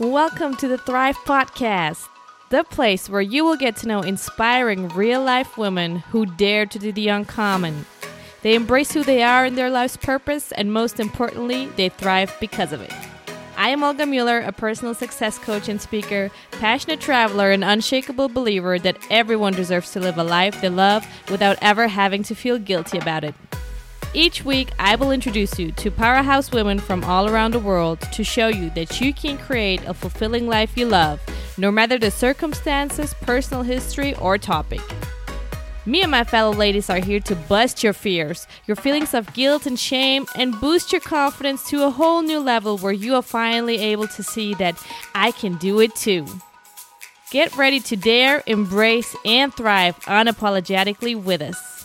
Welcome to the Thrive Podcast, the place where you will get to know inspiring real life women who dare to do the uncommon. They embrace who they are in their life's purpose, and most importantly, they thrive because of it. I am Olga Mueller, a personal success coach and speaker, passionate traveler, and unshakable believer that everyone deserves to live a life they love without ever having to feel guilty about it. Each week, I will introduce you to powerhouse women from all around the world to show you that you can create a fulfilling life you love, no matter the circumstances, personal history, or topic. Me and my fellow ladies are here to bust your fears, your feelings of guilt and shame, and boost your confidence to a whole new level where you are finally able to see that I can do it too. Get ready to dare, embrace, and thrive unapologetically with us.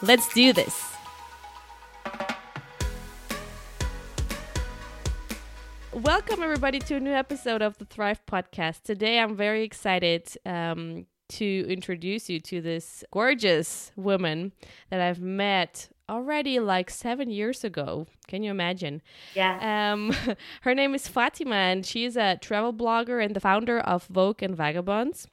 Let's do this. Welcome, everybody, to a new episode of the Thrive Podcast. Today, I'm very excited um, to introduce you to this gorgeous woman that I've met already like seven years ago. Can you imagine? Yeah. Um, her name is Fatima, and she's a travel blogger and the founder of Vogue and Vagabonds.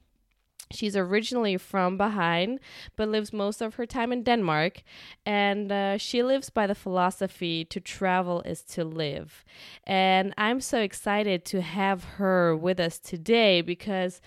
She's originally from Bahrain, but lives most of her time in Denmark. And uh, she lives by the philosophy to travel is to live. And I'm so excited to have her with us today because,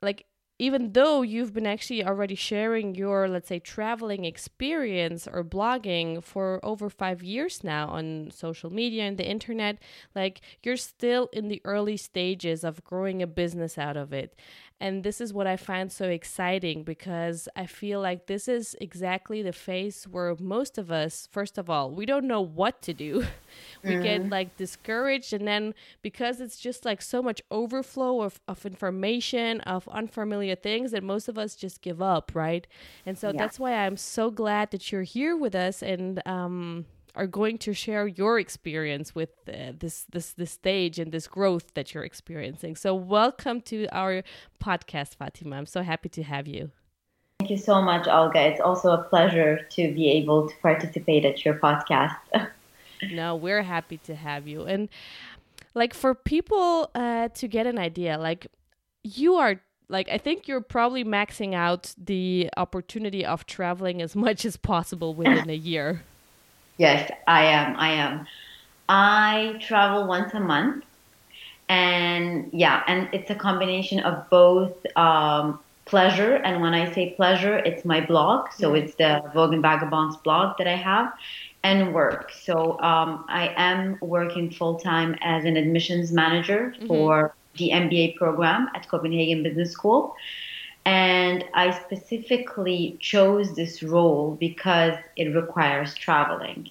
like, even though you've been actually already sharing your, let's say, traveling experience or blogging for over five years now on social media and the internet, like you're still in the early stages of growing a business out of it. And this is what I find so exciting because I feel like this is exactly the phase where most of us, first of all, we don't know what to do. we mm. get like discouraged. And then because it's just like so much overflow of, of information, of unfamiliar things, that most of us just give up, right? And so yeah. that's why I'm so glad that you're here with us. And, um, are going to share your experience with uh, this this this stage and this growth that you're experiencing. So welcome to our podcast, Fatima. I'm so happy to have you. Thank you so much, Olga. It's also a pleasure to be able to participate at your podcast. no, we're happy to have you. And like for people uh, to get an idea, like you are like I think you're probably maxing out the opportunity of traveling as much as possible within a year. Yes, I am. I am. I travel once a month, and yeah, and it's a combination of both um, pleasure. And when I say pleasure, it's my blog. So it's the Vogue and Vagabonds blog that I have, and work. So um, I am working full time as an admissions manager mm-hmm. for the MBA program at Copenhagen Business School. And I specifically chose this role because it requires traveling.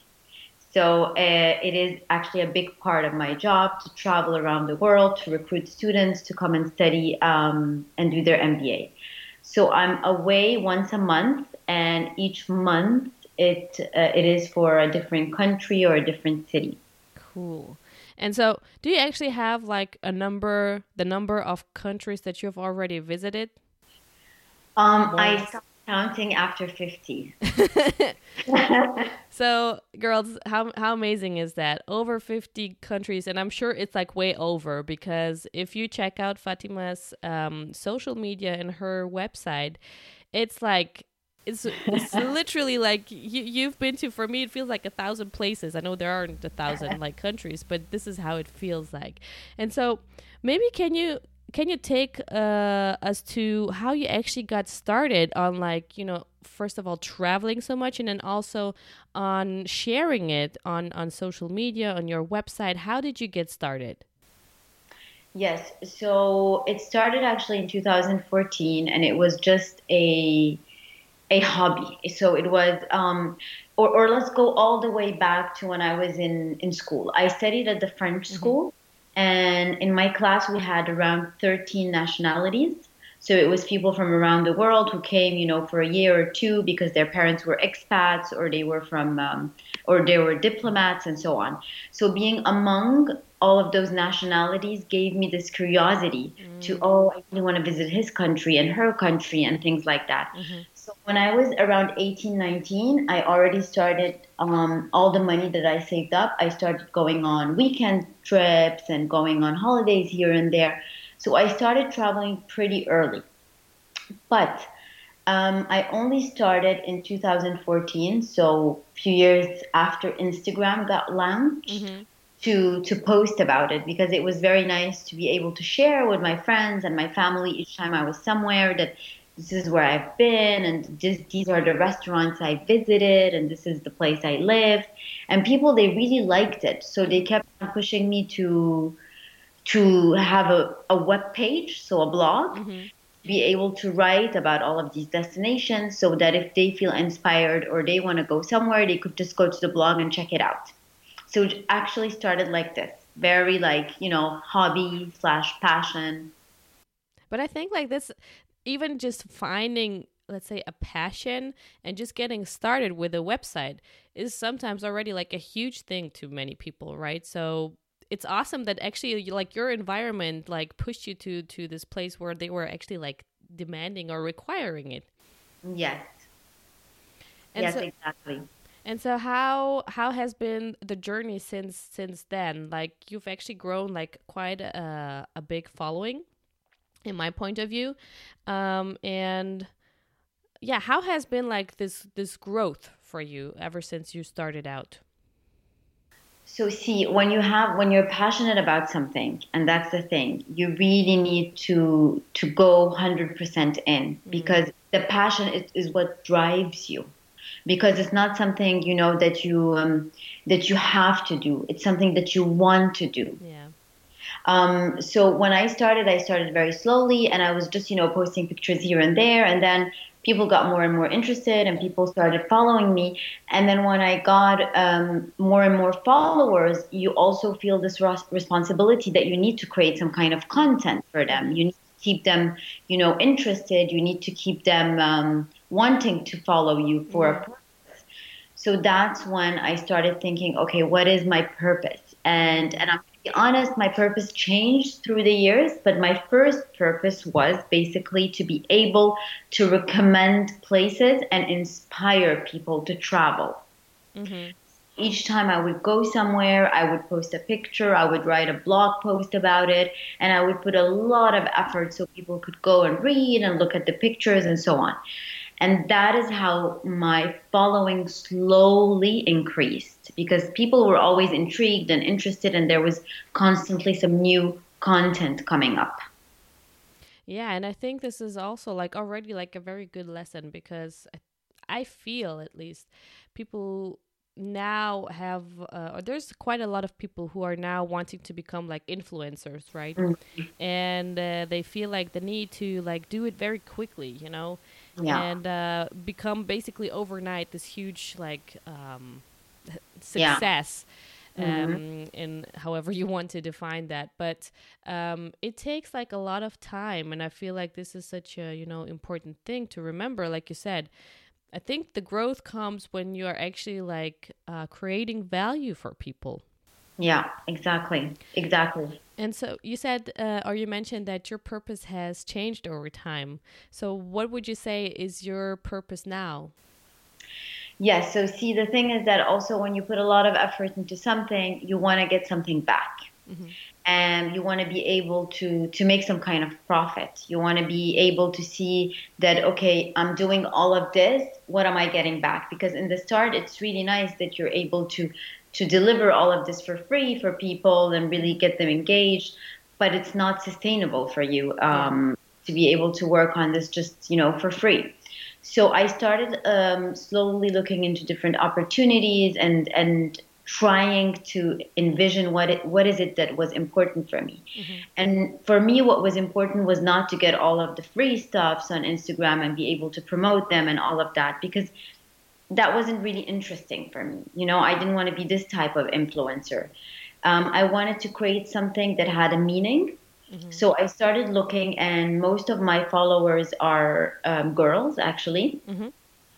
So uh, it is actually a big part of my job to travel around the world to recruit students to come and study um, and do their MBA. So I'm away once a month, and each month it uh, it is for a different country or a different city. Cool. And so, do you actually have like a number, the number of countries that you've already visited? Um, I stopped counting after 50. so, girls, how, how amazing is that? Over 50 countries, and I'm sure it's like way over because if you check out Fatima's um, social media and her website, it's like it's, it's literally like you, you've been to for me it feels like a thousand places i know there aren't a thousand like countries but this is how it feels like and so maybe can you can you take uh, us to how you actually got started on like you know first of all traveling so much and then also on sharing it on on social media on your website? How did you get started? Yes. So it started actually in 2014 and it was just a a hobby. So it was um, or, or let's go all the way back to when i was in in school. I studied at the french mm-hmm. school and in my class, we had around 13 nationalities. So it was people from around the world who came, you know, for a year or two because their parents were expats or they were from, um, or they were diplomats and so on. So being among all of those nationalities gave me this curiosity mm. to, oh, I really want to visit his country and her country and things like that. Mm-hmm. So when I was around 18, 19, I already started um, all the money that I saved up. I started going on weekend trips and going on holidays here and there. So I started traveling pretty early. But um, I only started in 2014, so a few years after Instagram got launched. Mm-hmm to to post about it because it was very nice to be able to share with my friends and my family each time I was somewhere that this is where I've been and just these are the restaurants I visited and this is the place I lived and people they really liked it so they kept pushing me to to have a, a web page so a blog mm-hmm. be able to write about all of these destinations so that if they feel inspired or they want to go somewhere they could just go to the blog and check it out so it actually started like this, very like, you know, hobby slash passion. But I think like this, even just finding, let's say, a passion and just getting started with a website is sometimes already like a huge thing to many people, right? So it's awesome that actually like your environment like pushed you to to this place where they were actually like demanding or requiring it. Yes. And yes, so, exactly. And so how how has been the journey since since then? Like you've actually grown like quite a, a big following, in my point of view, um, and yeah, how has been like this this growth for you ever since you started out? So see, when you have when you're passionate about something, and that's the thing, you really need to to go hundred percent in mm-hmm. because the passion is, is what drives you because it's not something you know that you um, that you have to do. It's something that you want to do. Yeah. Um, so when I started, I started very slowly, and I was just you know posting pictures here and there, and then people got more and more interested, and people started following me. And then when I got um, more and more followers, you also feel this responsibility that you need to create some kind of content for them. You need to keep them, you know, interested. You need to keep them um, wanting to follow you for a purpose. So that's when I started thinking, okay, what is my purpose? And and I'm be honest, my purpose changed through the years, but my first purpose was basically to be able to recommend places and inspire people to travel. Mm-hmm. Each time I would go somewhere, I would post a picture, I would write a blog post about it, and I would put a lot of effort so people could go and read and look at the pictures and so on. And that is how my following slowly increased because people were always intrigued and interested, and there was constantly some new content coming up. Yeah, and I think this is also like already like a very good lesson because I feel at least people now have uh, there's quite a lot of people who are now wanting to become like influencers right mm-hmm. and uh, they feel like the need to like do it very quickly you know yeah. and uh, become basically overnight this huge like um, success. Yeah. Um, mm-hmm. in however you want to define that but um, it takes like a lot of time and i feel like this is such a you know important thing to remember like you said i think the growth comes when you are actually like uh, creating value for people yeah, exactly. Exactly. And so you said, uh, or you mentioned that your purpose has changed over time. So, what would you say is your purpose now? Yes. So, see, the thing is that also when you put a lot of effort into something, you want to get something back. Mm-hmm. And you want to be able to to make some kind of profit. You want to be able to see that okay, I'm doing all of this. What am I getting back? Because in the start, it's really nice that you're able to to deliver all of this for free for people and really get them engaged but it's not sustainable for you um, to be able to work on this just you know for free so i started um, slowly looking into different opportunities and and trying to envision what it what is it that was important for me mm-hmm. and for me what was important was not to get all of the free stuffs on instagram and be able to promote them and all of that because that wasn't really interesting for me. You know, I didn't want to be this type of influencer. Um, I wanted to create something that had a meaning. Mm-hmm. So I started looking, and most of my followers are um, girls, actually. Mm-hmm.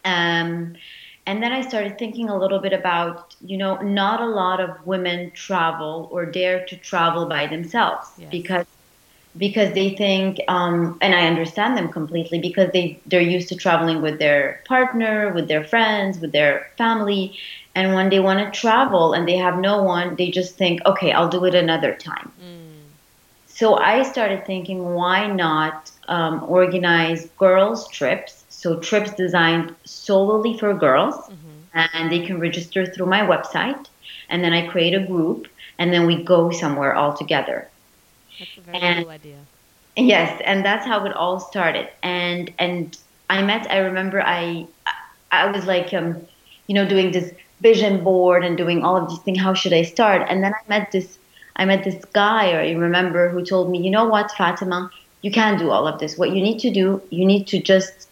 Um, and then I started thinking a little bit about, you know, not a lot of women travel or dare to travel by themselves yes. because because they think, um, and I understand them completely because they they're used to traveling with their partner, with their friends, with their family, and when they want to travel and they have no one, they just think, okay, I'll do it another time. Mm. So I started thinking, why not um, organize girls' trips? So trips designed solely for girls, mm-hmm. and they can register through my website, and then I create a group, and then we go somewhere all together. That's a very and, cool idea. Yes, and that's how it all started. And and I met. I remember I I was like um, you know, doing this vision board and doing all of these things. How should I start? And then I met this. I met this guy, or I remember, who told me, you know what, Fatima, you can't do all of this. What you need to do, you need to just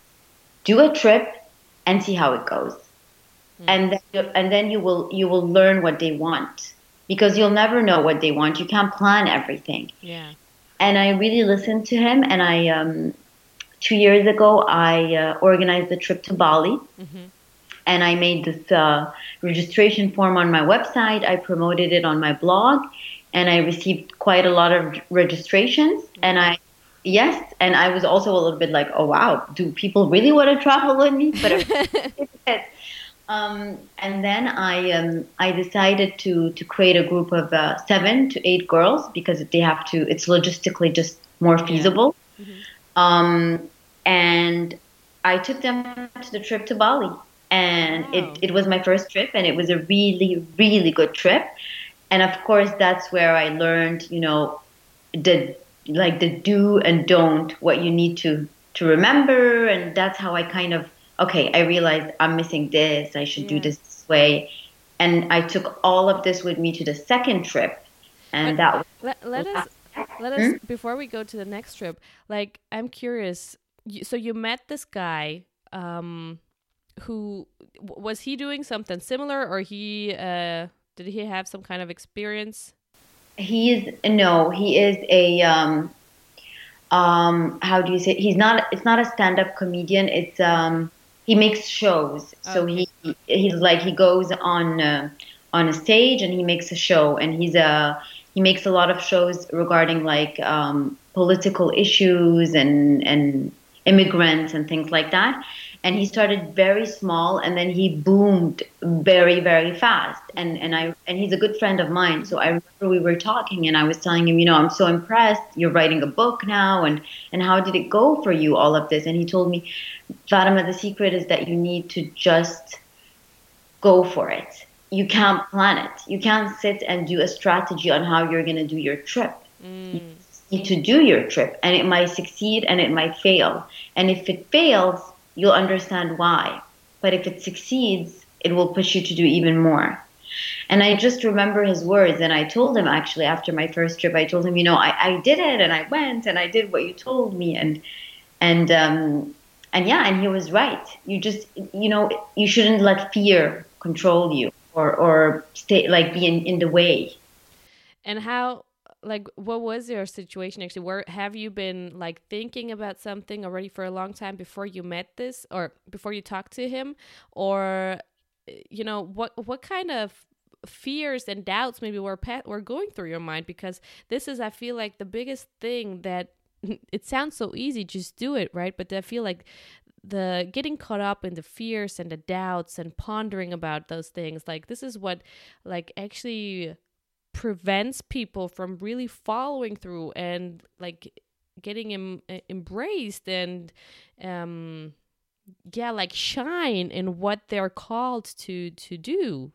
do a trip and see how it goes. Mm. And then, and then you will you will learn what they want because you'll never know what they want. You can't plan everything. Yeah. And I really listened to him, and I um, two years ago I uh, organized a trip to Bali. Mm-hmm. And I made this uh, registration form on my website. I promoted it on my blog, and I received quite a lot of registrations. Mm-hmm. And I Yes, and I was also a little bit like, oh wow, do people really want to travel with me? But um, and then I um, I decided to to create a group of uh, seven to eight girls because they have to. It's logistically just more feasible. Yeah. Mm-hmm. Um, and I took them to the trip to Bali, and wow. it it was my first trip, and it was a really really good trip. And of course, that's where I learned, you know, the like the do and don't, what you need to to remember, and that's how I kind of okay, I realized I'm missing this. I should yeah. do this, this way, and I took all of this with me to the second trip, and but that was, let, let us let us hmm? before we go to the next trip. Like I'm curious. So you met this guy. Um, who was he doing something similar, or he uh, did he have some kind of experience? he's no, he is a um, um, how do you say? He's not. It's not a stand-up comedian. It's um, he makes shows. So he he's like he goes on uh, on a stage and he makes a show, and he's a he makes a lot of shows regarding like um, political issues and and immigrants and things like that and he started very small and then he boomed very very fast. And and i and he's a good friend of mine. So i remember we were talking and i was telling him you know i'm so impressed. You're writing a book now and and how did it go for you all of this? And he told me fatima the secret is that you need to just go for it. You can't plan it. You can't sit and do a strategy on how you're going to do your trip. Mm. you need to do your trip and it might succeed and it might fail. And if it fails you'll understand why. But if it succeeds, it will push you to do even more. And I just remember his words. And I told him actually after my first trip, I told him, you know, I, I did it and I went and I did what you told me. And, and, um, and yeah, and he was right. You just, you know, you shouldn't let fear control you or, or stay like be in, in the way. And how, like what was your situation actually? Where have you been like thinking about something already for a long time before you met this or before you talked to him? Or eh, you know what what kind of fears and doubts maybe were were going through your mind? Because this is i feel like the biggest thing that it sounds so easy just do it right? But i feel like the getting caught up in the fears and the doubts and pondering about those things like this is what like actually prevents people from really following through and like getting em- embraced and um yeah like shine in what they're called to to do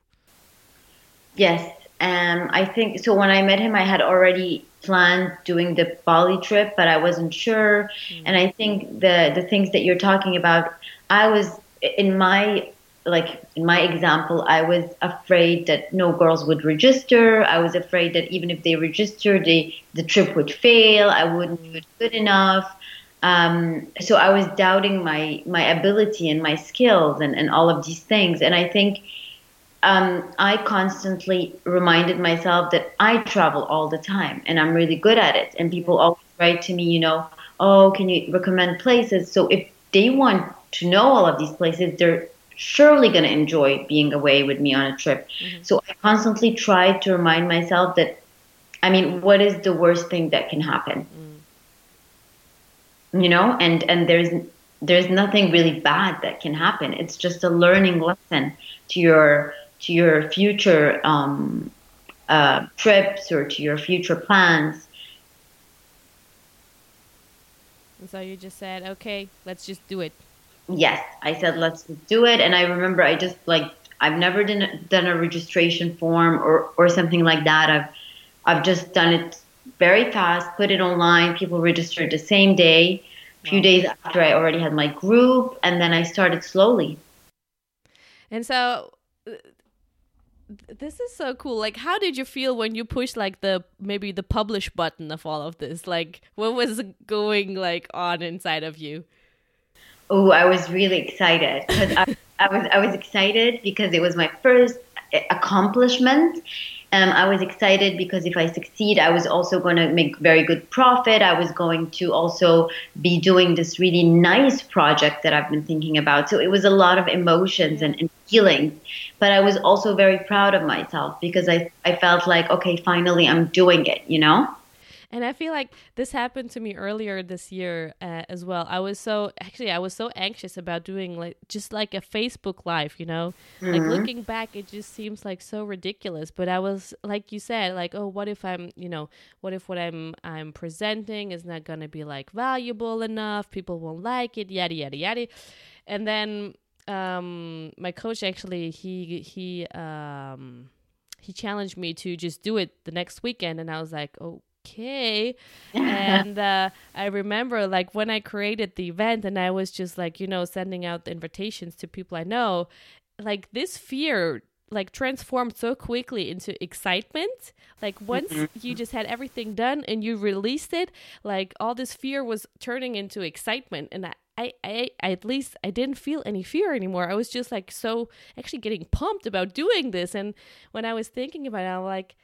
yes um i think so when i met him i had already planned doing the bali trip but i wasn't sure mm-hmm. and i think the the things that you're talking about i was in my like in my example, I was afraid that no girls would register. I was afraid that even if they registered, they, the trip would fail. I wouldn't do it good enough. Um, so I was doubting my my ability and my skills and, and all of these things. And I think um, I constantly reminded myself that I travel all the time and I'm really good at it. And people always write to me, you know, oh, can you recommend places? So if they want to know all of these places, they're surely going to enjoy being away with me on a trip. Mm-hmm. So I constantly try to remind myself that, I mean, what is the worst thing that can happen? Mm. you know, and and there's there's nothing really bad that can happen. It's just a learning lesson to your to your future um, uh, trips or to your future plans. And so you just said, okay, let's just do it. Yes, I said let's do it, and I remember I just like I've never done done a registration form or or something like that. I've I've just done it very fast, put it online. People registered the same day. A few wow. days after, I already had my group, and then I started slowly. And so, this is so cool. Like, how did you feel when you pushed like the maybe the publish button of all of this? Like, what was going like on inside of you? Oh, I was really excited because I, I was I was excited because it was my first accomplishment um, I was excited because if I succeed, I was also going to make very good profit. I was going to also be doing this really nice project that I've been thinking about. So it was a lot of emotions and, and feelings. But I was also very proud of myself because I, I felt like, okay, finally I'm doing it, you know? And I feel like this happened to me earlier this year uh, as well. I was so actually I was so anxious about doing like just like a Facebook live, you know. Mm-hmm. Like looking back, it just seems like so ridiculous. But I was like you said, like oh, what if I'm, you know, what if what I'm I'm presenting is not gonna be like valuable enough? People won't like it, yada yada yada. And then um, my coach actually he he um he challenged me to just do it the next weekend and i was like oh okay and uh, i remember like when i created the event and i was just like you know sending out the invitations to people i know like this fear like transformed so quickly into excitement like once mm-hmm. you just had everything done and you released it like all this fear was turning into excitement and I, I at least I didn't feel any fear anymore. I was just like so actually getting pumped about doing this. And when I was thinking about it, I'm like,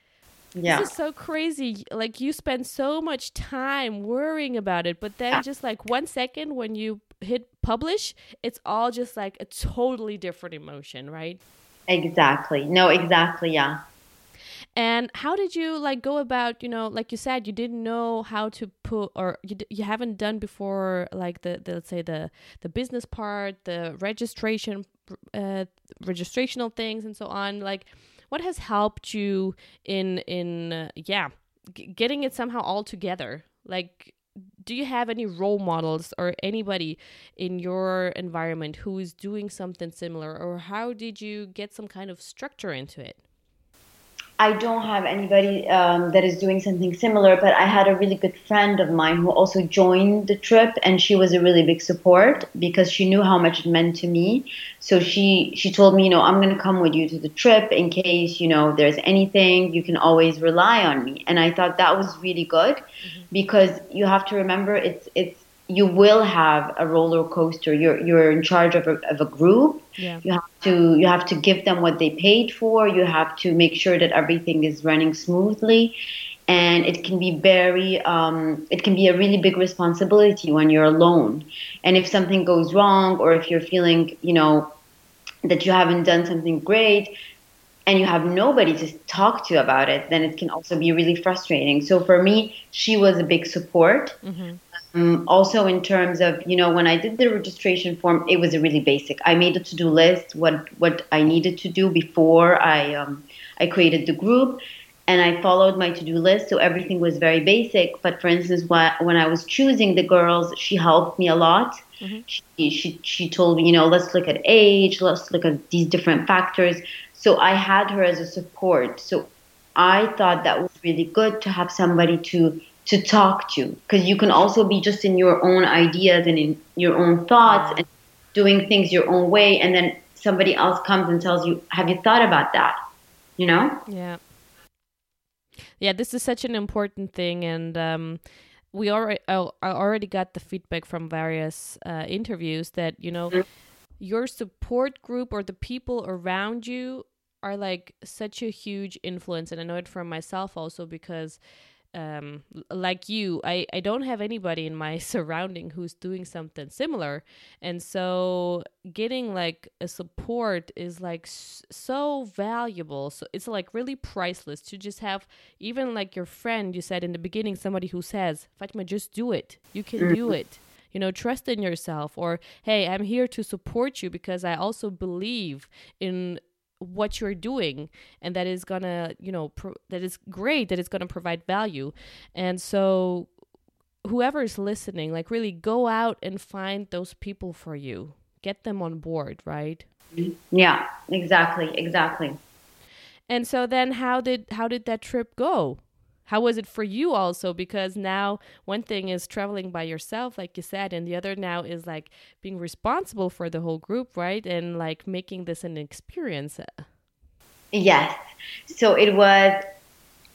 yeah. This is so crazy. Like you spend so much time worrying about it, but then yeah. just like one second when you hit publish, it's all just like a totally different emotion, right? Exactly. No, exactly. Yeah. And how did you like go about, you know, like you said, you didn't know how to put, or you, you haven't done before, like the, the let's say the the business part, the registration, uh, registrational things, and so on. Like, what has helped you in in uh, yeah g- getting it somehow all together? Like do you have any role models or anybody in your environment who is doing something similar or how did you get some kind of structure into it I don't have anybody um, that is doing something similar, but I had a really good friend of mine who also joined the trip, and she was a really big support because she knew how much it meant to me. So she she told me, you know, I'm going to come with you to the trip in case you know there's anything. You can always rely on me, and I thought that was really good mm-hmm. because you have to remember it's it's you will have a roller coaster. You're you're in charge of a, of a group. Yeah. You have to you have to give them what they paid for. You have to make sure that everything is running smoothly, and it can be very um, it can be a really big responsibility when you're alone. And if something goes wrong, or if you're feeling you know that you haven't done something great, and you have nobody to talk to about it, then it can also be really frustrating. So for me, she was a big support. Mm-hmm. Um, also, in terms of you know, when I did the registration form, it was a really basic. I made a to-do list, what what I needed to do before I um, I created the group, and I followed my to-do list. So everything was very basic. But for instance, when I was choosing the girls, she helped me a lot. Mm-hmm. She, she she told me, you know, let's look at age, let's look at these different factors. So I had her as a support. So I thought that was really good to have somebody to to talk to. Because you can also be just in your own ideas and in your own thoughts and doing things your own way and then somebody else comes and tells you have you thought about that? You know? Yeah. Yeah this is such an important thing and um we already I already got the feedback from various uh, interviews that you know mm-hmm. your support group or the people around you are like such a huge influence and I know it from myself also because um, like you, I, I don't have anybody in my surrounding who's doing something similar. And so getting like a support is like s- so valuable. So it's like really priceless to just have even like your friend, you said in the beginning, somebody who says, Fatima, just do it. You can do it. you know, trust in yourself, or hey, I'm here to support you because I also believe in what you're doing and that is gonna you know pro- that is great that it's gonna provide value. And so whoever is listening like really go out and find those people for you. Get them on board right? Yeah exactly exactly. And so then how did how did that trip go how was it for you also? Because now one thing is traveling by yourself like you said and the other now is like being responsible for the whole group right? And like making this an experience. Yes. So it was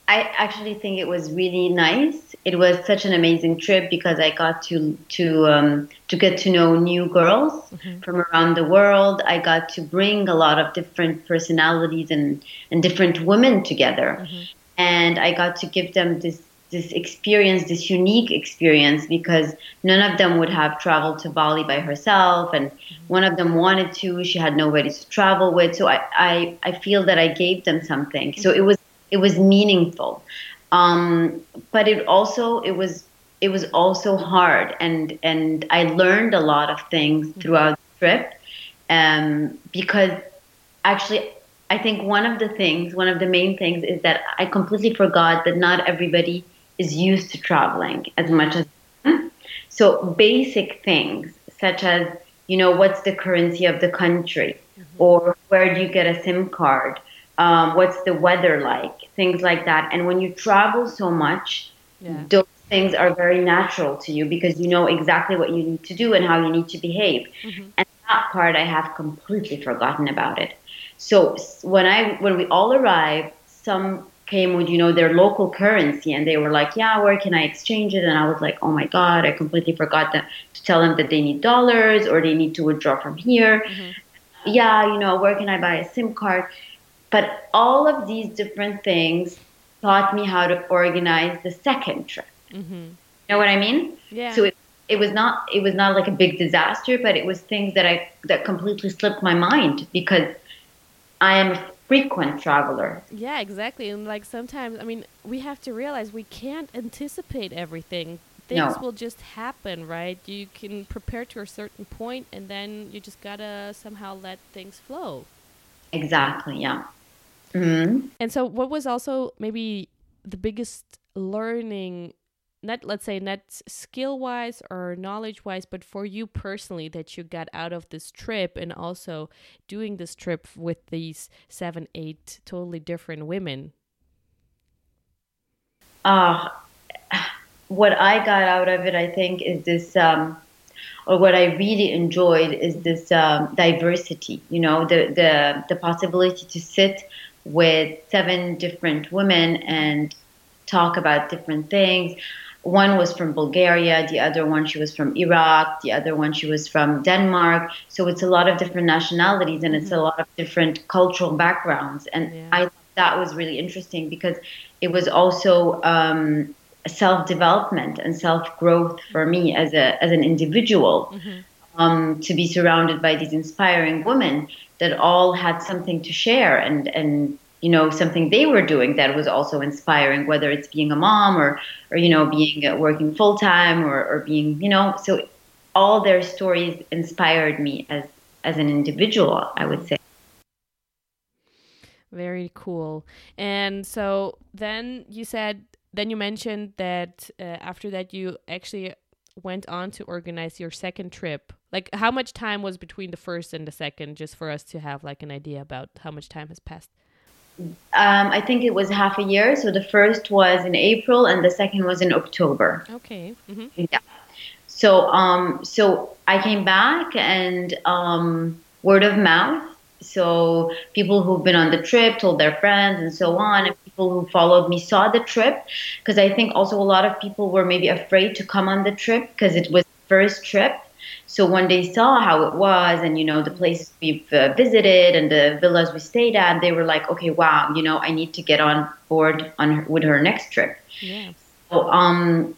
i actually think it was really nice. It was such an amazing trip because i got to to um, to get to know new girls mm-hmm. from around the world. I got to bring a lot of different personalities and and different women together. Mm-hmm and I got to give them this this experience, this unique experience, because none of them would have traveled to Bali by herself, and one of them wanted to. She had nobody to travel with, so I I, I feel that I gave them something. So it was it was meaningful, um, but it also it was it was also hard, and and I learned a lot of things throughout the trip, um, because actually I think one of the things, one of the main things is that I completely forgot that not everybody is used to traveling as much as so basic things such as you know what's the currency of the country? Mm-hmm. or where do you get a sim card? Um, what's the weather like? Things like that. And when you travel so much yeah. those things are very natural to you because you know exactly what you need to do and how you need to behave. Mm-hmm. and that part i have completely forgotten about it so when I when we all arrived, some came with you know their local currency and they were like yeah where can i exchange it? And i was like oh my god i completely forgot to tell them that they need dollars or they need to withdraw from here. Mm-hmm. yeah you know where can i buy a sim card? But all of these different things taught me how to organize the second trip. Mm-hmm. you know what i mean? Yeah. So it, it was not it was not like a big disaster but it was things that i that completely slipped my mind because I am a frequent traveler. Yeah, exactly. And like sometimes, I mean, we have to realize we can't anticipate everything. Things no. will just happen, right? You can prepare to a certain point and then you just gotta somehow let things flow. Exactly, yeah. Mm-hmm. And so, what was also maybe the biggest learning not let's say not skill wise or knowledge wise but for you personally that you got out of this trip and also doing this trip with these seven eight totally different women uh what i got out of it i think is this um or what I really enjoyed is this um, diversity. You know, the the the possibility to sit with seven different women and talk about different things one was from Bulgaria, the other one she was from Iraq, the other one she was from Denmark. So it's a lot of different nationalities and it's a mm-hmm. lot of different cultural backgrounds. And yeah. I that was really interesting because it was also um, self development and self growth for me as a as an individual. Mm-hmm. Um, to be surrounded by these inspiring women that all had something to share and and you know something they were doing that was also inspiring whether it's being a mom or or you know being uh, working full time or, or being you know so all their stories inspired me as as an individual i would say. Very cool. And so then you said then you mentioned that uh, after that you actually went on to organize your second trip. Like how much time was between the first and the second just for us to have like an idea about how much time has passed um, I think it was half a year. So the first was in April, and the second was in October. Okay. Mm-hmm. Yeah. So um, so I came back, and um, word of mouth. So people who've been on the trip told their friends, and so on. And people who followed me saw the trip, because I think also a lot of people were maybe afraid to come on the trip because it was first trip so when they saw how it was and, you know, the places we've uh, visited and the villas we stayed at, they were like, okay, wow, you know, I need to get on board on her, with her next trip. Yeah. So, um,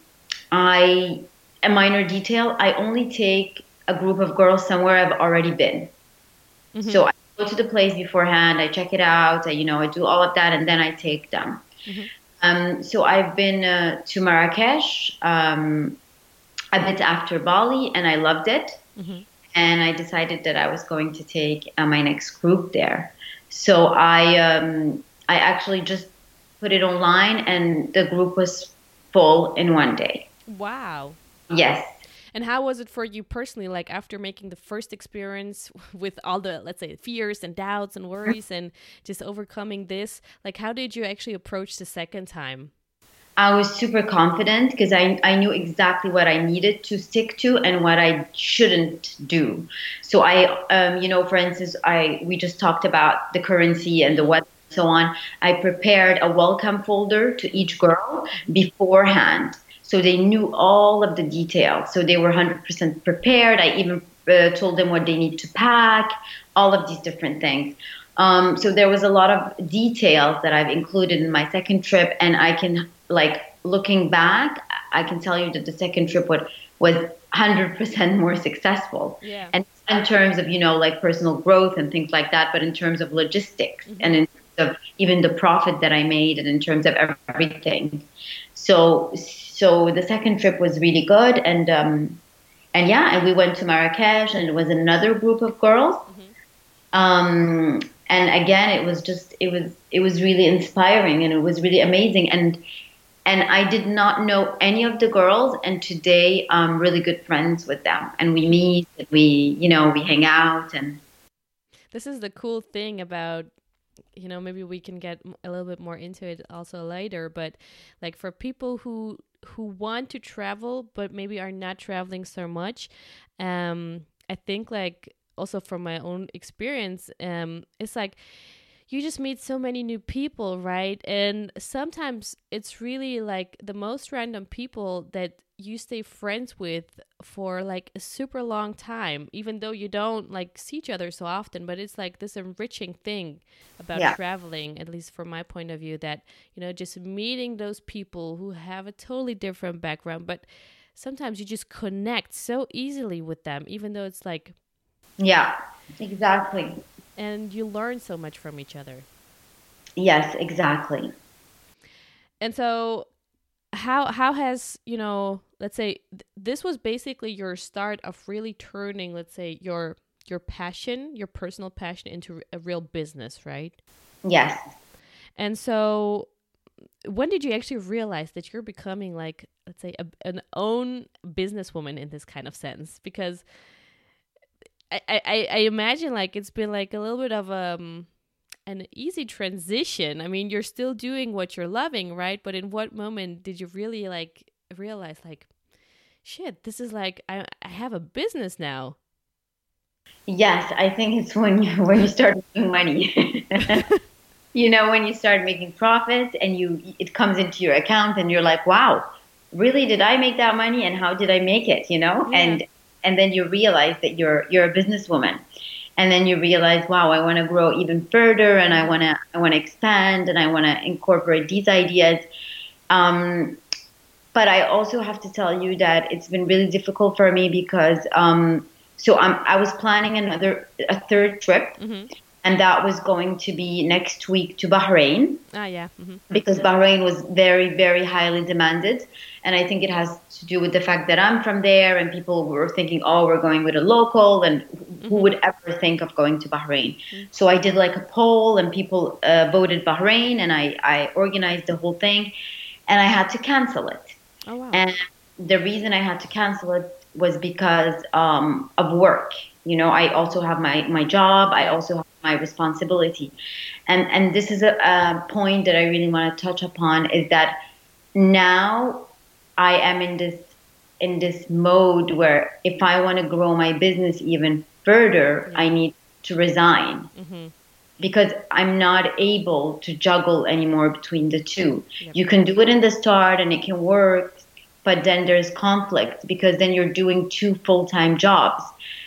I, a minor detail, I only take a group of girls somewhere I've already been. Mm-hmm. So I go to the place beforehand, I check it out, I, you know, I do all of that, and then I take them. Mm-hmm. Um, so I've been uh, to Marrakesh. Um, a bit after Bali, and I loved it. Mm-hmm. And I decided that I was going to take uh, my next group there. So I um, I actually just put it online, and the group was full in one day. Wow. Yes. And how was it for you personally? Like after making the first experience with all the, let's say, fears and doubts and worries and just overcoming this, like how did you actually approach the second time? I was super confident because I, I knew exactly what I needed to stick to and what I shouldn't do. So I, um, you know, for instance, I we just talked about the currency and the what and so on. I prepared a welcome folder to each girl beforehand, so they knew all of the details. So they were 100% prepared. I even uh, told them what they need to pack, all of these different things. Um, so there was a lot of details that I've included in my second trip, and I can like looking back, I can tell you that the second trip was was 100% more successful. Yeah. And in terms of you know like personal growth and things like that, but in terms of logistics mm-hmm. and in terms of even the profit that I made, and in terms of everything. So so the second trip was really good, and um, and yeah, and we went to Marrakesh, and it was another group of girls. Mm-hmm. Um, and again, it was just it was it was really inspiring, and it was really amazing, and and I did not know any of the girls. And today, I'm really good friends with them, and we meet, and we you know we hang out, and this is the cool thing about you know maybe we can get a little bit more into it also later but like for people who who want to travel but maybe are not traveling so much um i think like also from my own experience um it's like you just meet so many new people, right? And sometimes it's really like the most random people that you stay friends with for like a super long time, even though you don't like see each other so often. But it's like this enriching thing about yeah. traveling, at least from my point of view, that, you know, just meeting those people who have a totally different background, but sometimes you just connect so easily with them, even though it's like. Yeah, exactly and you learn so much from each other. Yes, exactly. And so how how has, you know, let's say th- this was basically your start of really turning, let's say, your your passion, your personal passion into a real business, right? Yes. And so when did you actually realize that you're becoming like let's say a, an own businesswoman in this kind of sense because I, I, I imagine like it's been like a little bit of um an easy transition. I mean, you're still doing what you're loving, right? But in what moment did you really like realize like shit, this is like I I have a business now? Yes, I think it's when you when you start making money. you know, when you start making profits and you it comes into your account and you're like, "Wow, really did I make that money and how did I make it?" you know? Yeah. And and then you realize that you're you're a businesswoman and then you realize wow i want to grow even further and i want to i want to expand and i want to incorporate these ideas um, but i also have to tell you that it's been really difficult for me because um, so I'm, i was planning another a third trip mm-hmm and that was going to be next week to Bahrain. Ah, yeah. Mm-hmm. Because Bahrain was very, very highly demanded. And I think it has to do with the fact that I'm from there and people were thinking, oh, we're going with a local, and mm-hmm. who would ever think of going to Bahrain? Mm-hmm. So I did like a poll, and people uh, voted Bahrain, and I, I organized the whole thing, and I had to cancel it. Oh, wow. And the reason I had to cancel it was because um, of work. You know, I also have my, my job, I also have my responsibility. And, and this is a, a point that I really want to touch upon is that now I am in this in this mode where if I want to grow my business even further, yeah. I need to resign. Mm-hmm. Because I'm not able to juggle anymore between the two. Yep. You can do it in the start and it can work, but then there's conflict because then you're doing two full time jobs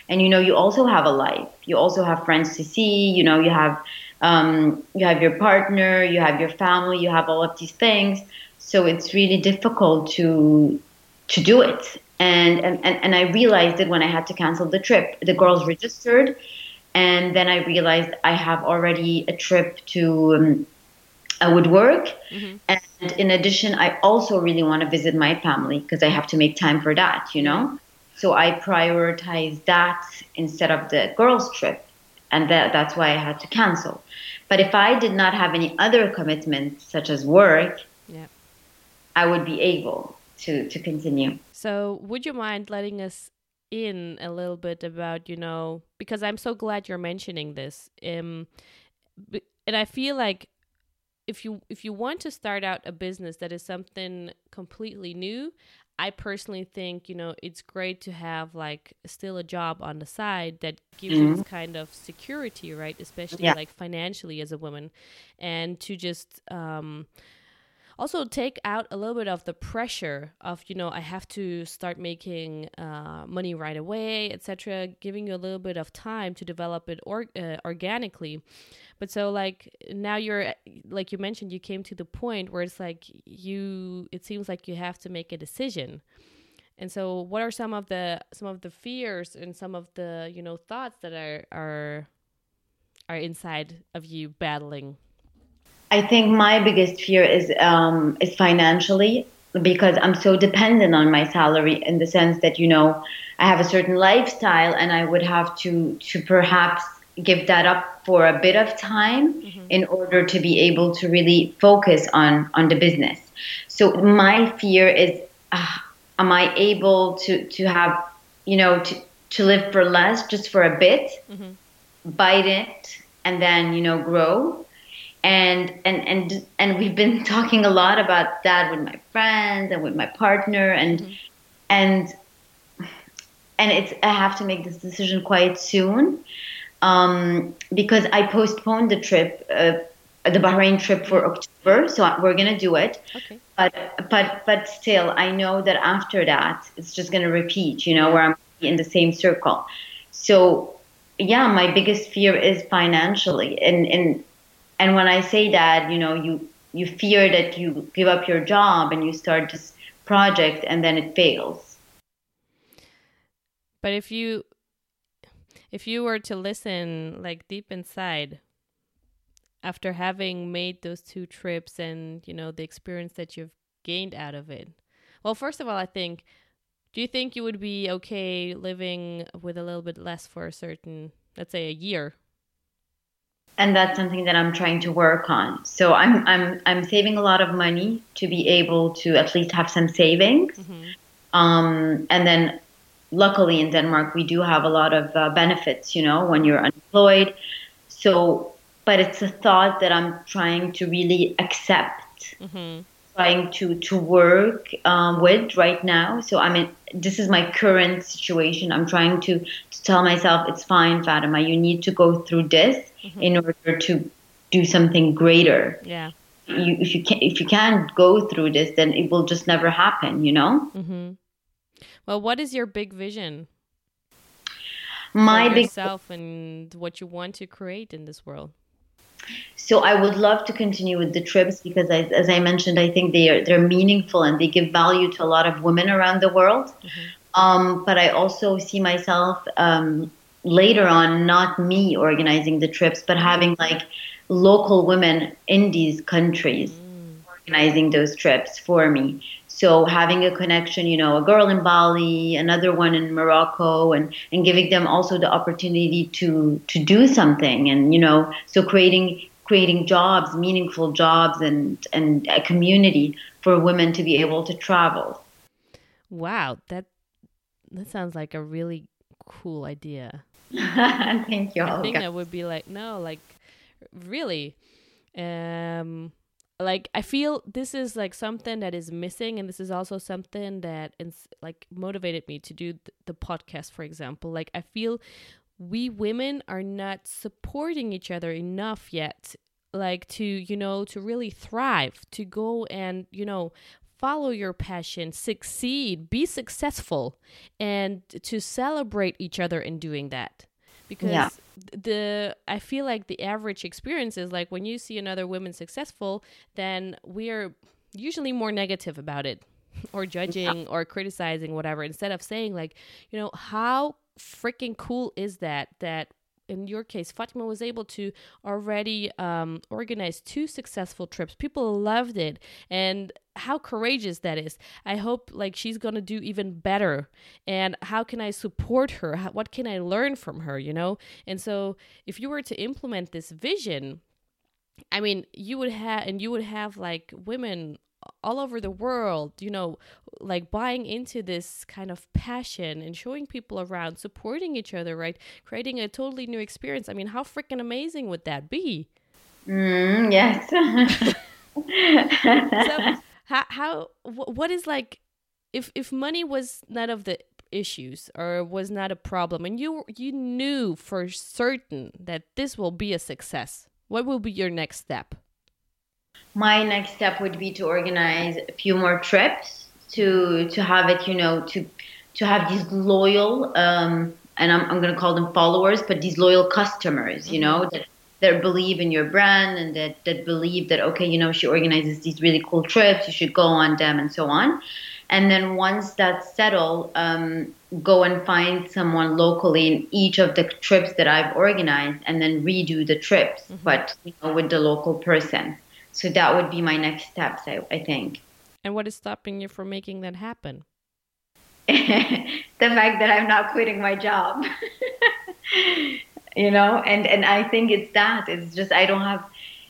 and you know you also have a life you also have friends to see you know you have um, you have your partner you have your family you have all of these things so it's really difficult to to do it and and, and i realized it when i had to cancel the trip the girls registered and then i realized i have already a trip to um, I would work. Mm-hmm. And in addition, I also really want to visit my family because I have to make time for that, you know? So I prioritize that instead of the girls' trip. And that, that's why I had to cancel. But if I did not have any other commitments, such as work. I would be able to, to continue. So, would you mind letting us in a little bit about, you know, because I'm so glad you're mentioning this. Um, and I feel like if you if you want to start out a business that is something completely new i personally think you know it's great to have like still a job on the side that gives mm-hmm. you this kind of security right especially yeah. like financially as a woman and to just um also take out a little bit of the pressure of you know i have to start making uh, money right away etc giving you a little bit of time to develop it or, uh, organically. But so like now you're like you mentioned you came to the point where it's like you it seems like you have to make a decision. And so what are some of the some of the fears and some of the you know thoughts that are are are inside of you battling I think my biggest fear is um, is financially because I'm so dependent on my salary in the sense that you know I have a certain lifestyle and I would have to to perhaps give that up for a bit of time mm-hmm. in order to be able to really focus on on the business. So my fear is uh, am I able to to have you know to to live for less just for a bit mm-hmm. bite it and then you know grow and and and and we've been talking a lot about that with my friends and with my partner and mm-hmm. and and it's I have to make this decision quite soon um, because I postponed the trip, uh, the Bahrain trip for October, so we're gonna do it. Okay. But but but still, I know that after that, it's just gonna repeat. You know, where I'm in the same circle. So yeah, my biggest fear is financially, and and and when I say that, you know, you you fear that you give up your job and you start this project and then it fails. But if you if you were to listen like deep inside after having made those two trips and you know the experience that you've gained out of it well first of all i think do you think you would be okay living with a little bit less for a certain let's say a year and that's something that I'm trying to work on. So I'm I'm I'm saving a lot of money to be able to at least have some savings. Mm-hmm. Um, and then, luckily in Denmark, we do have a lot of uh, benefits. You know, when you're unemployed. So, but it's a thought that I'm trying to really accept. Mm-hmm trying to to work um, with right now. So I mean, this is my current situation. I'm trying to, to tell myself it's fine, Fatima. You need to go through this mm-hmm. in order to do something greater. Yeah. You, if you can't if you can't go through this, then it will just never happen. You know. Mm-hmm. Well, what is your big vision? My big self and what you want to create in this world. So I would love to continue with the trips because, I, as I mentioned, I think they are they're meaningful and they give value to a lot of women around the world. Mm-hmm. Um, but I also see myself um, later on, not me organizing the trips, but having like local women in these countries mm. organizing those trips for me. So having a connection, you know, a girl in Bali, another one in Morocco, and and giving them also the opportunity to to do something, and you know, so creating creating jobs, meaningful jobs, and and a community for women to be able to travel. Wow, that that sounds like a really cool idea. Thank you. I think that would be like no, like really. Um like i feel this is like something that is missing and this is also something that ins- like motivated me to do th- the podcast for example. Like i feel we women are not supporting each other enough yet like to you know to really thrive to go and you know follow your passion succeed be successful and to celebrate each other in doing that because yeah. the I feel like the average experience is like when you see another woman successful, then we are usually more negative about it or judging yeah. or criticizing whatever instead of saying like, you know, how freaking cool is that that in your case, Fatima was able to already um, organize two successful trips. People loved it, and how courageous that is. I hope like she's gonna do even better. And how can I support her? How, what can I learn from her? You know. And so, if you were to implement this vision, I mean, you would have, and you would have like women all over the world, you know, like buying into this kind of passion and showing people around, supporting each other, right? Creating a totally new experience. I mean, how freaking amazing would that be? Mm, yes. so, how, how, what is like, if, if money was none of the issues or was not a problem and you you knew for certain that this will be a success what will be your next step my next step would be to organize a few more trips to to have it you know to to have these loyal um, and I'm, I'm going to call them followers but these loyal customers you know mm-hmm. that that believe in your brand and that that believe that okay you know she organizes these really cool trips you should go on them and so on. And then once that's settled um, go and find someone locally in each of the trips that i've organized and then redo the trips mm-hmm. but you know with the local person. So that would be my next steps I, I think. And what is stopping you from making that happen? The fact that i'm not quitting my job you know and and i think it's that it's just i don't have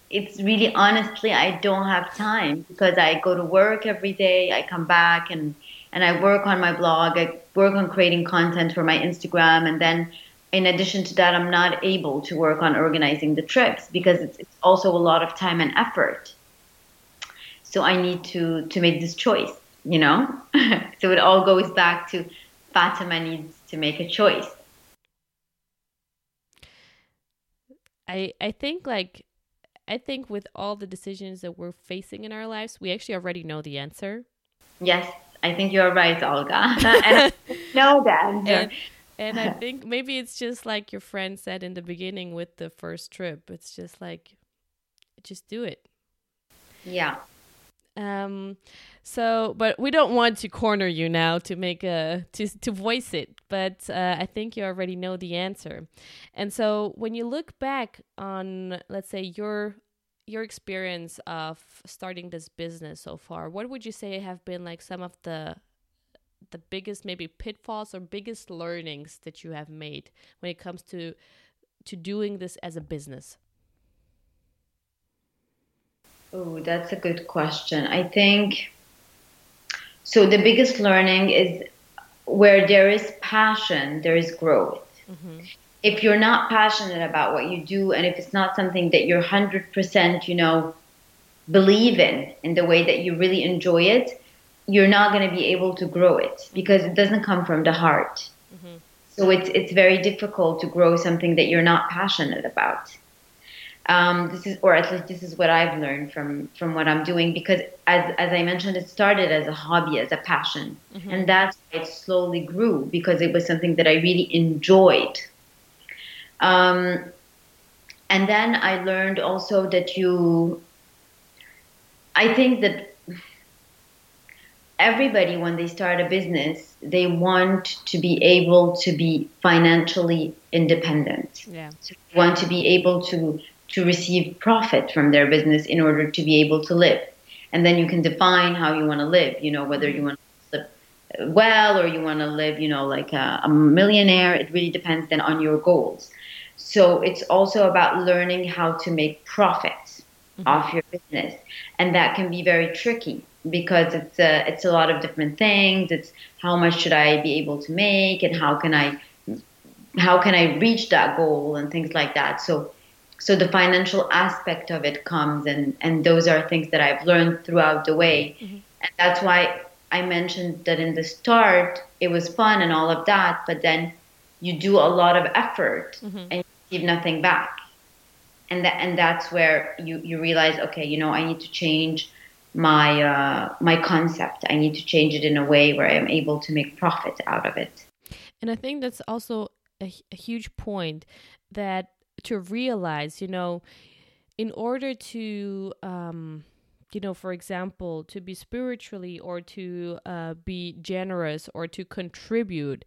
it's really honestly i don't have time because i go to work every day i come back and and i work on my blog i work on creating content for my instagram and then in addition to that, I'm not able to work on organizing the trips because it's, it's also a lot of time and effort. So I need to to make this choice, you know. so it all goes back to Fatima needs to make a choice. I I think like I think with all the decisions that we're facing in our lives, we actually already know the answer. Yes, I think you're right, Olga. and know. And, and I think maybe it's just like your friend said in the beginning with the first trip. It's just like, just do it. Yeah. Um. So, but we don't want to corner you now to make a to to voice it. But uh, I think you already know the answer. And so, when you look back on, let's say your your experience of starting this business so far, what would you say have been like some of the the biggest maybe pitfalls or biggest learnings that you have made when it comes to to doing this as a business? Oh, that's a good question. I think so. The biggest learning is where there is passion, there is growth. Mm-hmm. If you're not passionate about what you do, and if it's not something that you're hundred percent, you know, believe in in the way that you really enjoy it, you're not going to be able to grow it because it doesn't come from the heart. Mm-hmm. So it's it's very difficult to grow something that you're not passionate about. Um, this is, or at least this is what I've learned from from what I'm doing. Because as as I mentioned, it started as a hobby, as a passion, mm-hmm. and that's why it slowly grew because it was something that I really enjoyed. Um, and then I learned also that you. I think that everybody when they start a business they want to be able to be financially independent yeah so they want to be able to to receive profit from their business in order to be able to live and then you can define how you want to live you know whether you want to live well or you want to live you know like a, a millionaire it really depends then on your goals so it's also about learning how to make profits mm-hmm. off your business and that can be very tricky because it's a, it's a lot of different things. It's how much should I be able to make and how can I how can I reach that goal and things like that. So so the financial aspect of it comes and and those are things that I've learned throughout the way. Mm-hmm. And that's why I mentioned that in the start it was fun and all of that, but then you do a lot of effort mm-hmm. and you give nothing back. And that and that's where you, you realize, okay, you know, I need to change my uh, my concept. I need to change it in a way where I am able to make profit out of it. And I think that's also a, a huge point that to realize, you know, in order to um, you know, for example, to be spiritually or to uh, be generous or to contribute,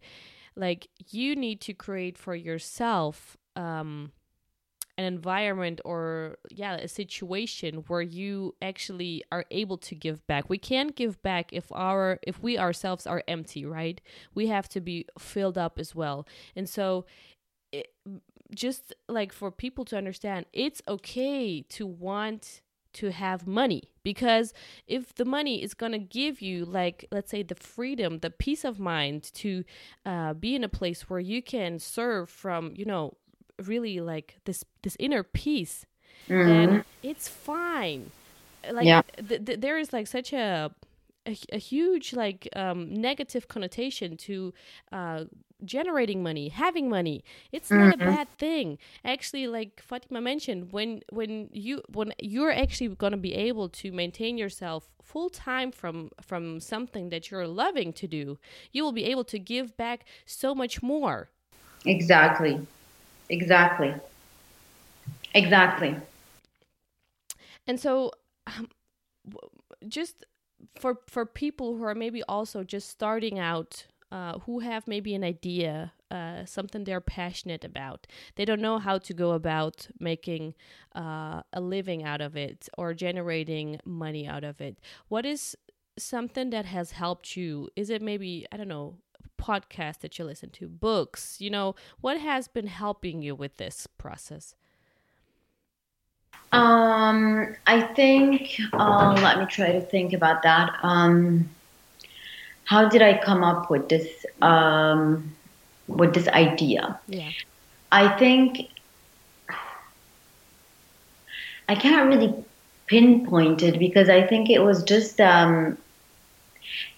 like you need to create for yourself um, an environment or yeah a situation where you actually are able to give back. We can't give back if our if we ourselves are empty right? We have to be filled up as well. And so just like for people to understand it's okay to want to have money because if the money is going to give you like let's say the freedom the peace of mind to uh, be in a place where you can serve from you know really like this this inner peace mm-hmm. then it's fine like yeah. th- th- there is like such a a, a huge like um, negative connotation to uh, generating money having money. It's not mm-hmm. a bad thing. Actually like fatima mentioned when when you when you're actually going to be able to maintain yourself full time from from something that you're loving to do you will be able to give back so much more. Exactly. Exactly. Exactly. And so um, just for for people who are maybe also just starting out uh, who have maybe an idea, uh, something they're passionate about. They don't know how to go about making uh, a living out of it or generating money out of it. What is something that has helped you? Is it maybe, I don't know, podcast that you listen to, books? You know, what has been helping you with this process? Um, I think, uh, let me try to think about that. Um, how did I come up with this um, with this idea? Yeah. I think I can't really pinpoint it because I think it was just um,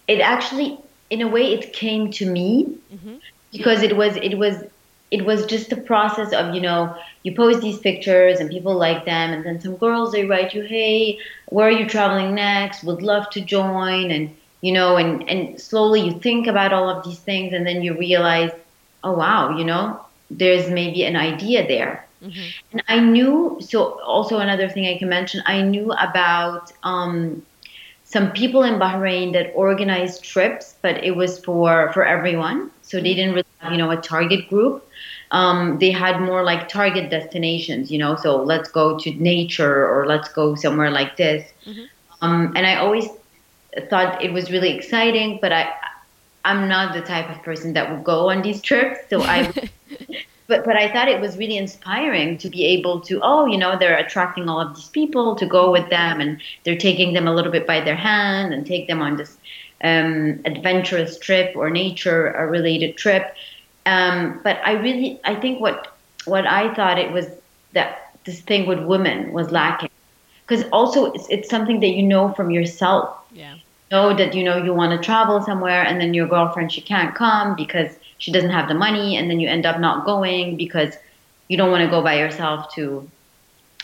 it actually in a way it came to me mm-hmm. because it was it was it was just the process of you know you post these pictures and people like them and then some girls they write you hey where are you traveling next would love to join and you know, and, and slowly you think about all of these things and then you realize, oh, wow, you know, there's maybe an idea there. Mm-hmm. And I knew, so also another thing I can mention, I knew about um, some people in Bahrain that organized trips, but it was for, for everyone. So they didn't really have, you know, a target group. Um, they had more like target destinations, you know, so let's go to nature or let's go somewhere like this. Mm-hmm. Um, and I always thought it was really exciting, but I I'm not the type of person that would go on these trips. So I but but I thought it was really inspiring to be able to oh you know they're attracting all of these people to go with them and they're taking them a little bit by their hand and take them on this um, adventurous trip or nature related trip. Um, but I really I think what what I thought it was that this thing with women was lacking because also it's, it's something that you know from yourself yeah know that you know you want to travel somewhere and then your girlfriend she can't come because she doesn't have the money and then you end up not going because you don't want to go by yourself to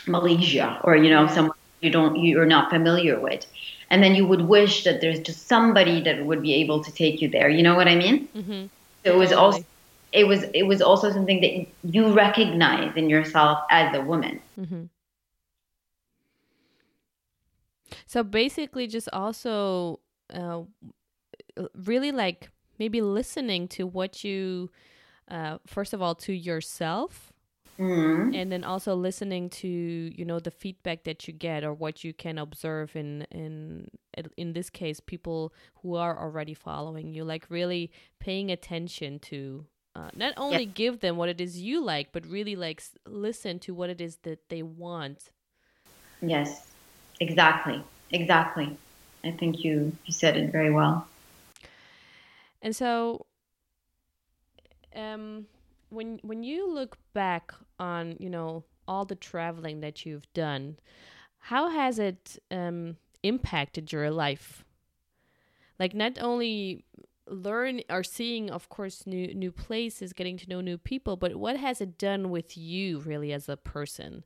Malaysia or you know somewhere you don't you're not familiar with. And then you would wish that there's just somebody that would be able to take you there. You know what i mean? Mm-hmm. so it was also it was it was also something that you recognize in yourself as a woman. Mm-hmm. So basically, just also uh, really like maybe listening to what you, uh, first of all, to yourself. Mm-hmm. And then also listening to you know the feedback that you get or what you can observe in in in this case people who are already following you like really paying attention to uh, not only yeah. give them what it is you like but really like listen to what it is that they want yes exactly exactly. I think you you said it very well. And so, um, when when you look back on you know all the traveling that you've done, how has it um, impacted your life? Like not only learn or seeing of course new new places getting to know new people but what has it done with you really as a person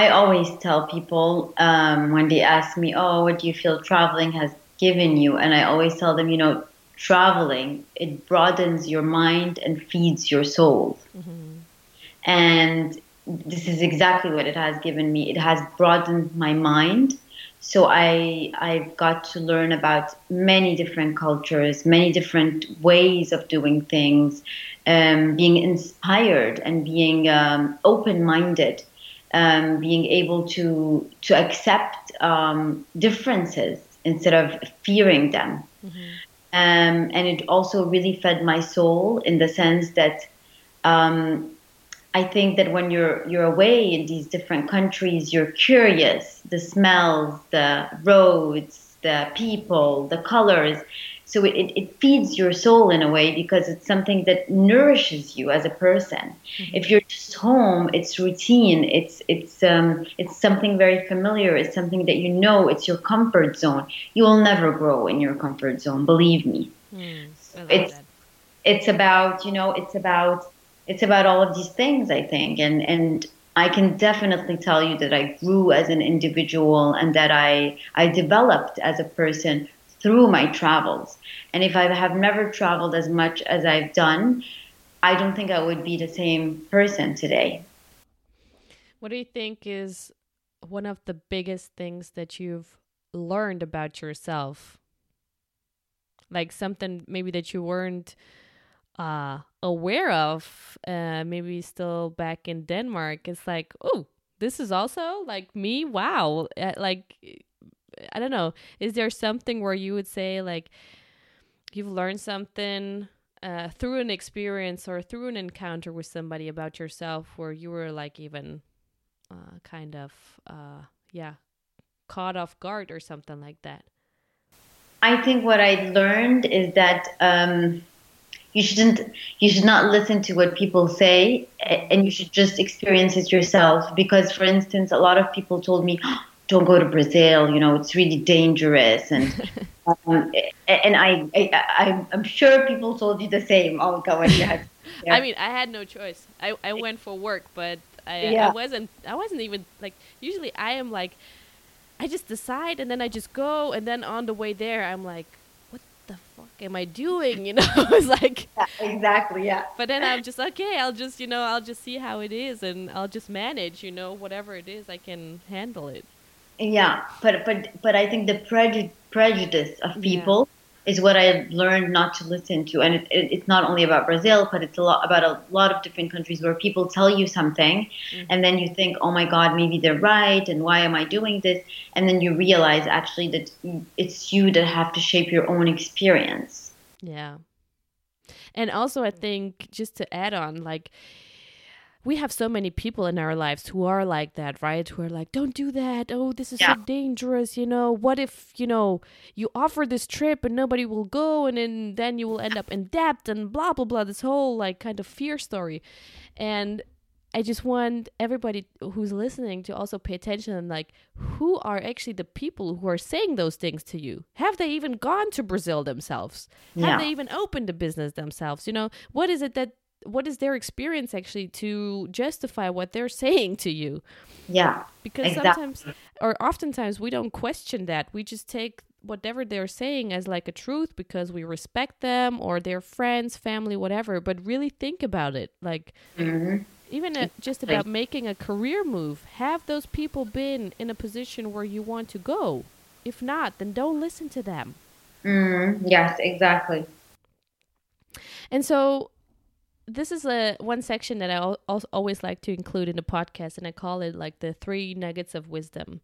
I always tell people um, when they ask me, "Oh, what do you feel traveling has given you?" and I always tell them, you know, traveling it broadens your mind and feeds your soul, mm-hmm. and this is exactly what it has given me. It has broadened my mind So I I've got to learn about many different cultures, many different ways of doing things, um, being inspired and being um, open-minded, um, being able to to accept um, differences instead of fearing them. Mm-hmm. Um, and it also really fed my soul in the sense that um, I think that when you're you're away in these different countries, you're curious. The smells, the roads, the people, the colors. So it, it feeds your soul in a way because it's something that nourishes you as a person. Mm-hmm. If you're just home, it's routine. It's it's um, it's something very familiar. It's something that you know. It's your comfort zone. You will never grow in your comfort zone. Believe me. Mm, it's that. it's about you know it's about it's about all of these things, I think. And, and I can definitely tell you that I grew as an individual and that I, I developed as a person through my travels. And if I have never traveled as much as I've done, I don't think I would be the same person today. What do you think is one of the biggest things that you've learned about yourself? Like something maybe that you weren't uh aware of uh maybe still back in denmark it's like oh this is also like me wow uh, like i don't know is there something where you would say like you've learned something uh, through an experience or through an encounter with somebody about yourself where you were like even uh, kind of uh, yeah caught off guard or something like that. I think what i learned is that um, you shouldn't you should not listen to what people say and you should just experience it yourself because for instance a lot of people told me oh, don't go to brazil you know it's really dangerous and um, and I, I i'm sure people told you the same oh go ahead yeah. i mean i had no choice i i went for work but I, yeah. I wasn't i wasn't even like usually i am like i just decide and then i just go and then on the way there i'm like what the fuck am I doing? You know, it's like yeah, exactly, yeah. But then I'm just okay. I'll just you know I'll just see how it is, and I'll just manage. You know, whatever it is, I can handle it. Yeah, but but but I think the preju- prejudice of people is what I learned not to listen to. And it, it, it's not only about Brazil, but it's a lot about a lot of different countries where people tell you something, mm-hmm. and then you think, oh my God, maybe they're right, and why am I doing this? And then you realize actually that it's you that have to shape your own experience. Yeah. And also, I think just to add on, like, we have so many people in our lives who are like that, right? Who are like, don't do that. Oh, this is yeah. so dangerous. You know, what if, you know, you offer this trip and nobody will go and then, then you will end up in debt and blah, blah, blah. This whole like kind of fear story. And I just want everybody who's listening to also pay attention and like, who are actually the people who are saying those things to you? Have they even gone to Brazil themselves? Yeah. Have they even opened a business themselves? You know, what is it that what is their experience actually to justify what they're saying to you? Yeah because exactly. sometimes or oftentimes we don't question that. We just take whatever they're saying as like a truth because we respect them or their friends family whatever but really think about it. Like mm-hmm. even a, just about making a career move. Have those people been in a position where you want to go? If not then don't listen to them. Mm, yes exactly. And so this is a one section that I al- always like to include in the podcast, and I call it like the three nuggets of wisdom.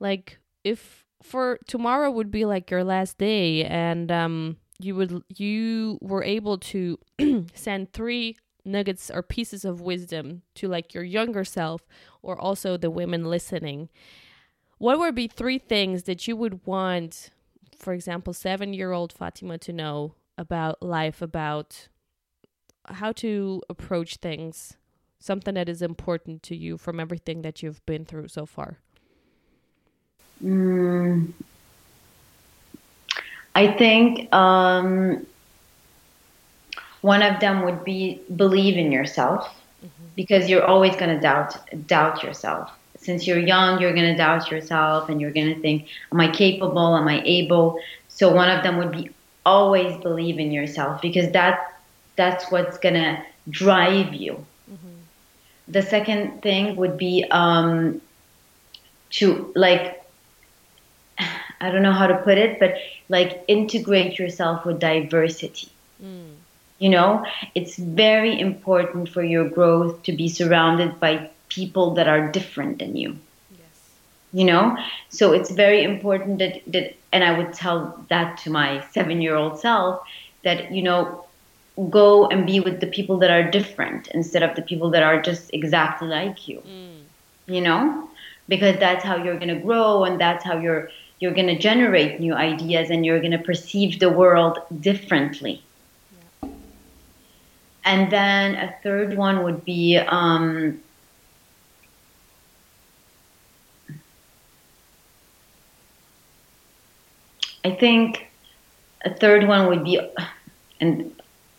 Like if for tomorrow would be like your last day, and um, you would you were able to send three nuggets or pieces of wisdom to like your younger self or also the women listening what would be three things that you would want for example 7 year old Fatima to know about life about how to approach things, something that is important to you from everything that you've been through so far? Mm, I think um, one of them would be believe in yourself mm-hmm. because you're always going to doubt doubt yourself. Since you're young, you're going to doubt yourself and you're going to think, "Am I capable? Am I able?" So one of them would be always believe in yourself because that that's what's gonna drive you. Mm-hmm. The second thing would be um, to like I don't know how to put it, but like integrate yourself with diversity. Mm. You know, it's very important for your growth to be surrounded by people that are different than you. Yes. You know, so it's very important that, that and I would tell that to my seven year old self that, you know, go and be with the people that are different instead of the people that are just exactly like you. Mm. You know? Because that's how you're going to grow and that's how you're you're going to generate new ideas and you're going to perceive the world differently. Yeah. And then a third one would be um, I think a third one would be, and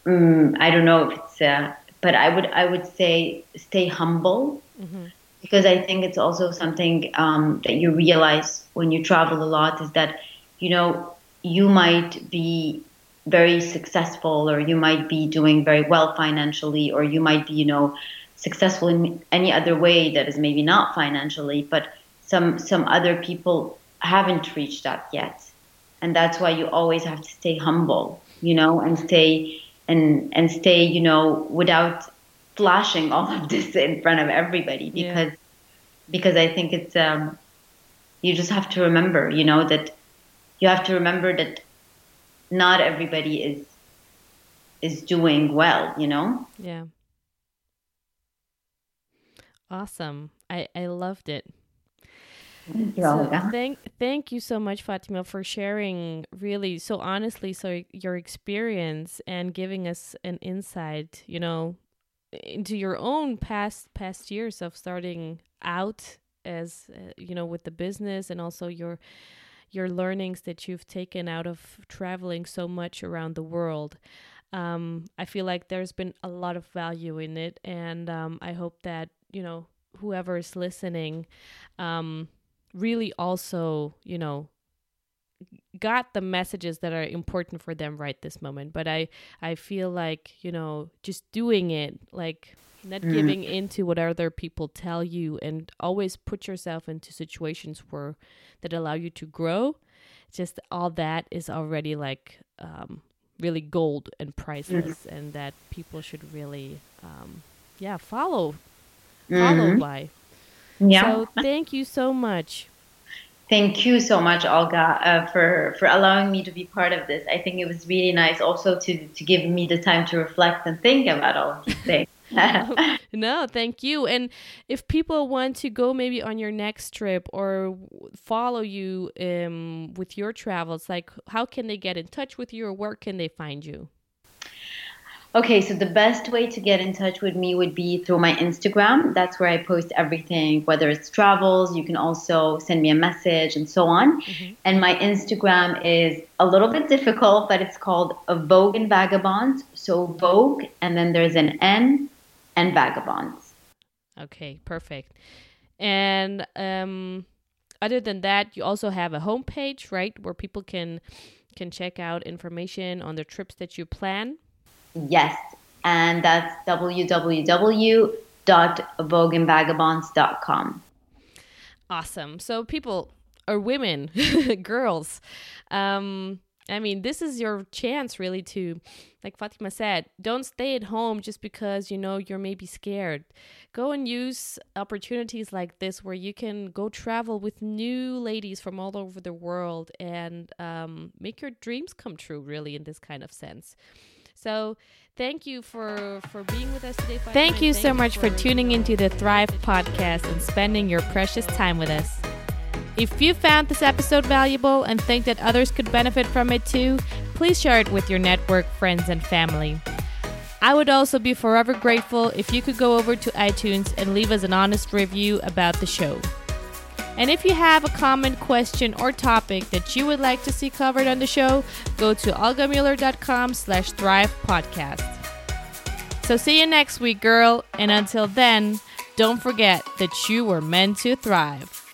um, I don't know if it's, uh, but I would I would say stay humble mm-hmm. because I think it's also something um, that you realize when you travel a lot is that you know you might be very successful or you might be doing very well financially or you might be you know successful in any other way that is maybe not financially but some some other people haven't reached that yet and that's why you always have to stay humble you know and stay and and stay you know without flashing all of this in front of everybody because yeah. because I think it's um you just have to remember you know that you have to remember that not everybody is is doing well you know? Yeah. Awesome. I i loved it so thank thank you so much Fatima for sharing really so honestly so your experience and giving us an insight, you know, into your own past past years of starting out as uh, you know with the business and also your your learnings that you've taken out of traveling so much around the world. Um, I feel like there's been a lot of value in it, and um, I hope that you know whoever is listening um, really also, you know, got the messages that are important for them right this moment but i i feel like you know just doing it like not mm. giving into what other people tell you and always put yourself into situations where that allow you to grow just all that is already like um, really gold and priceless mm. and that people should really um, yeah follow follow mm-hmm. by yeah. So thank you so much. Thank you so much, Olga, uh, for for allowing me to be part of this. I think it was really nice also to to give me the time to reflect and think about all these things. no, thank you. And if people want to go maybe on your next trip or follow you um, with your travels, like how can they get in touch with you or where can they find you? Okay, so the best way to get in touch with me would be through my Instagram. That's where I post everything, whether it's travels, you can also send me a message and so on. Mm-hmm. And my Instagram is a little bit difficult, but it's called Vogue and Vagabonds. So Vogue, and then there's an N and Vagabonds. Okay, perfect. And um, other than that, you also have a homepage, right, where people can can check out information on the trips that you plan. Yes, and that's www.vogueandvagabonds.com. Awesome. So people or women, girls, um, I mean, this is your chance really to, like Fatima said, don't stay at home just because you know you're maybe scared. Go and use opportunities like this where you can go travel with new ladies from all over the world and um, make your dreams come true, really, in this kind of sense. So thank you for for being with us today. Thank you so much for, for tuning into the Thrive podcast and spending your precious time with us. If you found this episode valuable and think that others could benefit from it too, please share it with your network, friends, and family. I would also be forever grateful if you could go over to iTunes and leave us an honest review about the show. And if you have a comment, question, or topic that you would like to see covered on the show, go to olgamuller.com slash thrive podcast. So see you next week, girl. And until then, don't forget that you were meant to thrive.